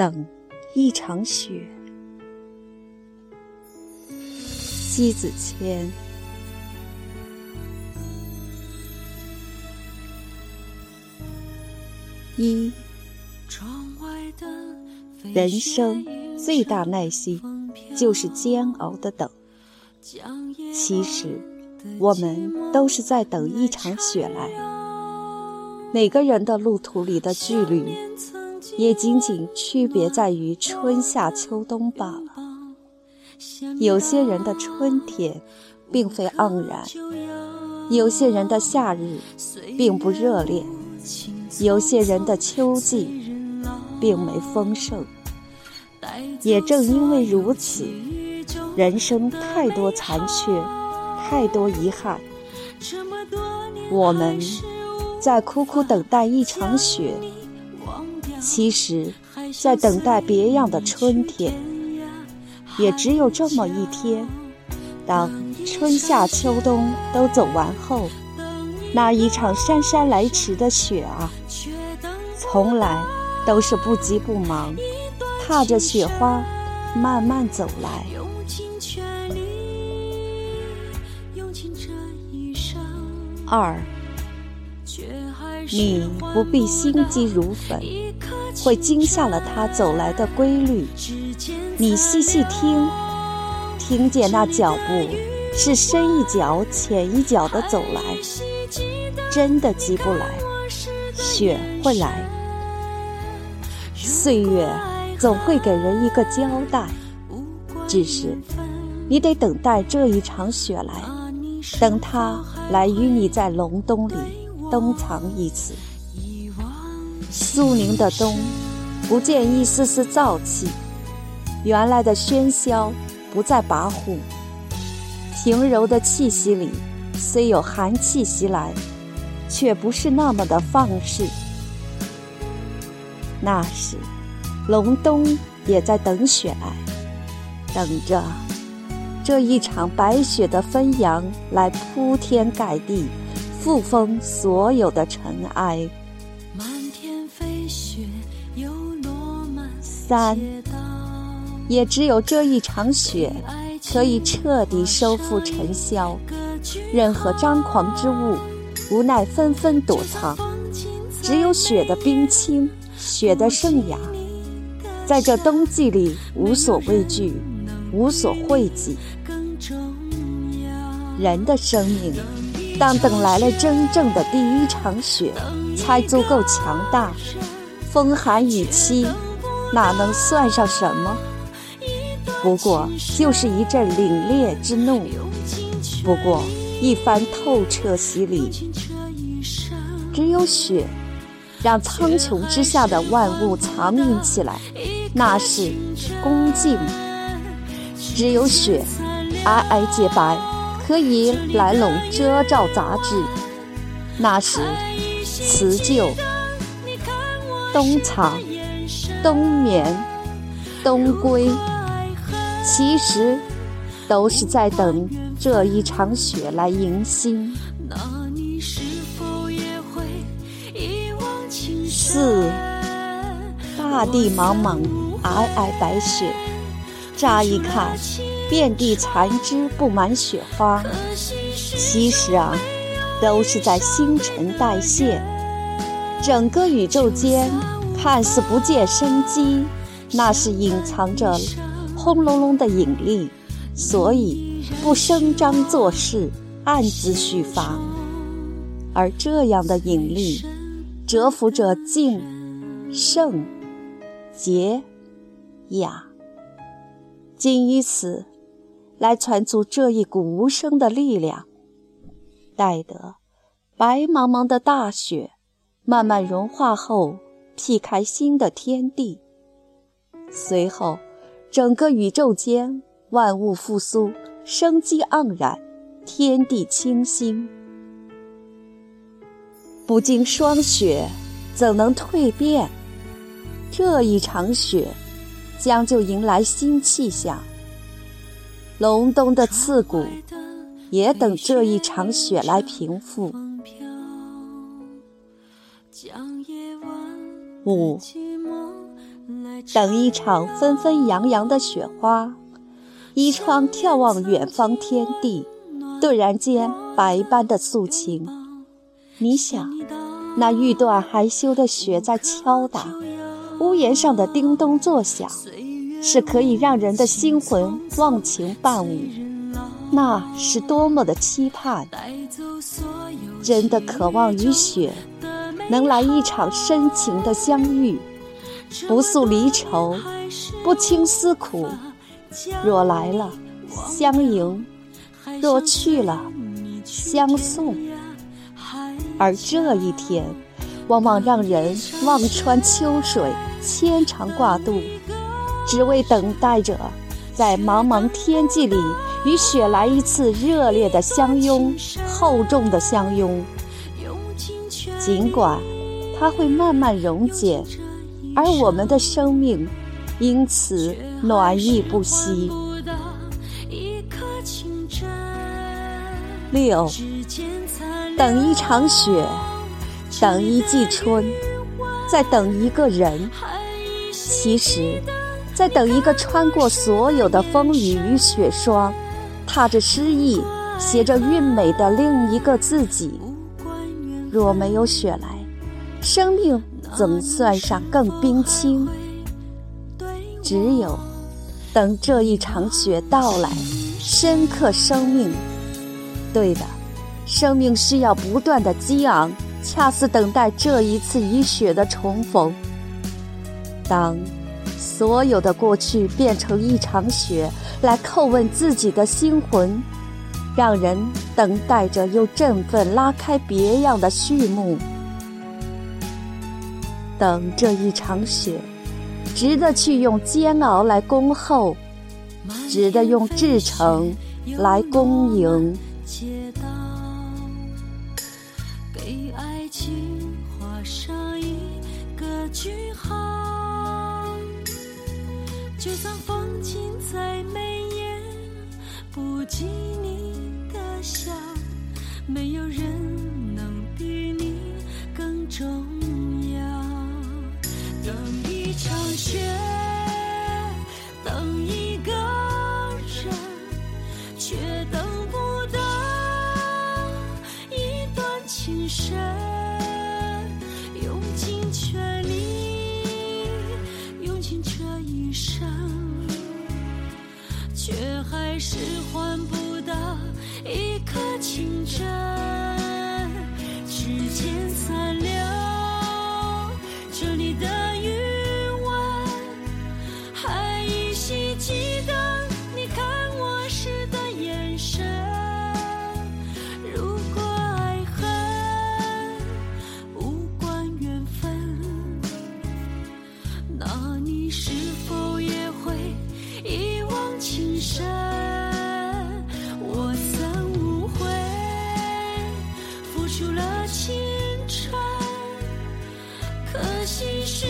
等一场雪。西子谦。一，人生最大耐心就是煎熬的等。其实，我们都是在等一场雪来。每个人的路途里的距离，也仅仅区别在于春夏秋冬罢了。有些人的春天，并非盎然；有些人的夏日，并不热烈；有些人的秋季，并没丰盛。也正因为如此。人生太多残缺，太多遗憾。我们在苦苦等待一场雪，其实，在等待别样的春天。也只有这么一天，当春夏秋冬都走完后，那一场姗姗来迟的雪啊，从来都是不急不忙，踏着雪花慢慢走来。二，你不必心急如焚，会惊吓了他走来的规律。你细细听，听见那脚步是深一脚浅一脚的走来，真的急不来，雪会来。岁月总会给人一个交代，只是你得等待这一场雪来。等他来与你在隆冬里冬藏一次，肃宁的冬，不见一丝丝燥气，原来的喧嚣不再跋扈，平柔的气息里，虽有寒气袭来，却不是那么的放肆。那时，隆冬也在等雪来，等着。这一场白雪的纷扬，来铺天盖地，覆封所有的尘埃。三，也只有这一场雪，可以彻底收复尘嚣。任何张狂之物，无奈纷纷躲藏。只有雪的冰清，雪的圣雅，在这冬季里无所畏惧，无所讳忌。人的生命，当等来了真正的第一场雪，才足够强大。风寒雨凄，哪能算上什么？不过就是一阵凛冽之怒，不过一番透彻洗礼。只有雪，让苍穹之下的万物藏匿起来，那是恭敬。只有雪，皑皑洁白。可以来笼遮罩杂质，那是辞旧、冬藏、冬眠、冬归，其实都是在等这一场雪来迎新。四，大地茫茫，皑皑白雪，乍一看。遍地残枝布满雪花，其实啊，都是在新陈代谢。整个宇宙间看似不见生机，那是隐藏着轰隆隆的引力，所以不声张做事，暗自蓄发。而这样的引力，蛰伏着静、圣、洁、雅，仅于此。来传足这一股无声的力量，待得白茫茫的大雪慢慢融化后，劈开新的天地。随后，整个宇宙间万物复苏，生机盎然，天地清新。不经霜雪，怎能蜕变？这一场雪，将就迎来新气象。隆冬的刺骨，也等这一场雪来平复。将夜晚五，等一场纷纷扬扬的雪花，倚窗眺望远方天地，顿然间百般的诉情。你想，那欲断还休的雪在敲打，屋檐上的叮咚作响，是可以让人的心魂忘情伴舞。那是多么的期盼！真的渴望与雪能来一场深情的相遇，不诉离愁，不倾思苦。若来了，相迎；若去了，相送。而这一天，往往让人望穿秋水，牵肠挂肚，只为等待着在茫茫天际里。与雪来一次热烈的相拥，厚重的相拥。尽管它会慢慢溶解，而我们的生命因此暖意不息。六，等一场雪，等一季春，在等一个人。其实，在等一个穿过所有的风雨与雪霜。踏着诗意，写着韵美的另一个自己。若没有雪来，生命怎么算上更冰清？只有等这一场雪到来，深刻生命。对的，生命需要不断的激昂，恰似等待这一次与雪的重逢。当。所有的过去变成一场雪，来叩问自己的心魂，让人等待着又振奋，拉开别样的序幕。等这一场雪，值得去用煎熬来恭候，值得用至诚来恭迎。给爱情画上一个句号。就算风景再美，不及你的笑。没有人能比你更重要。等一场雪，等一个人，却等不到一段情深。是换不到一颗清真，出了青春，可惜是。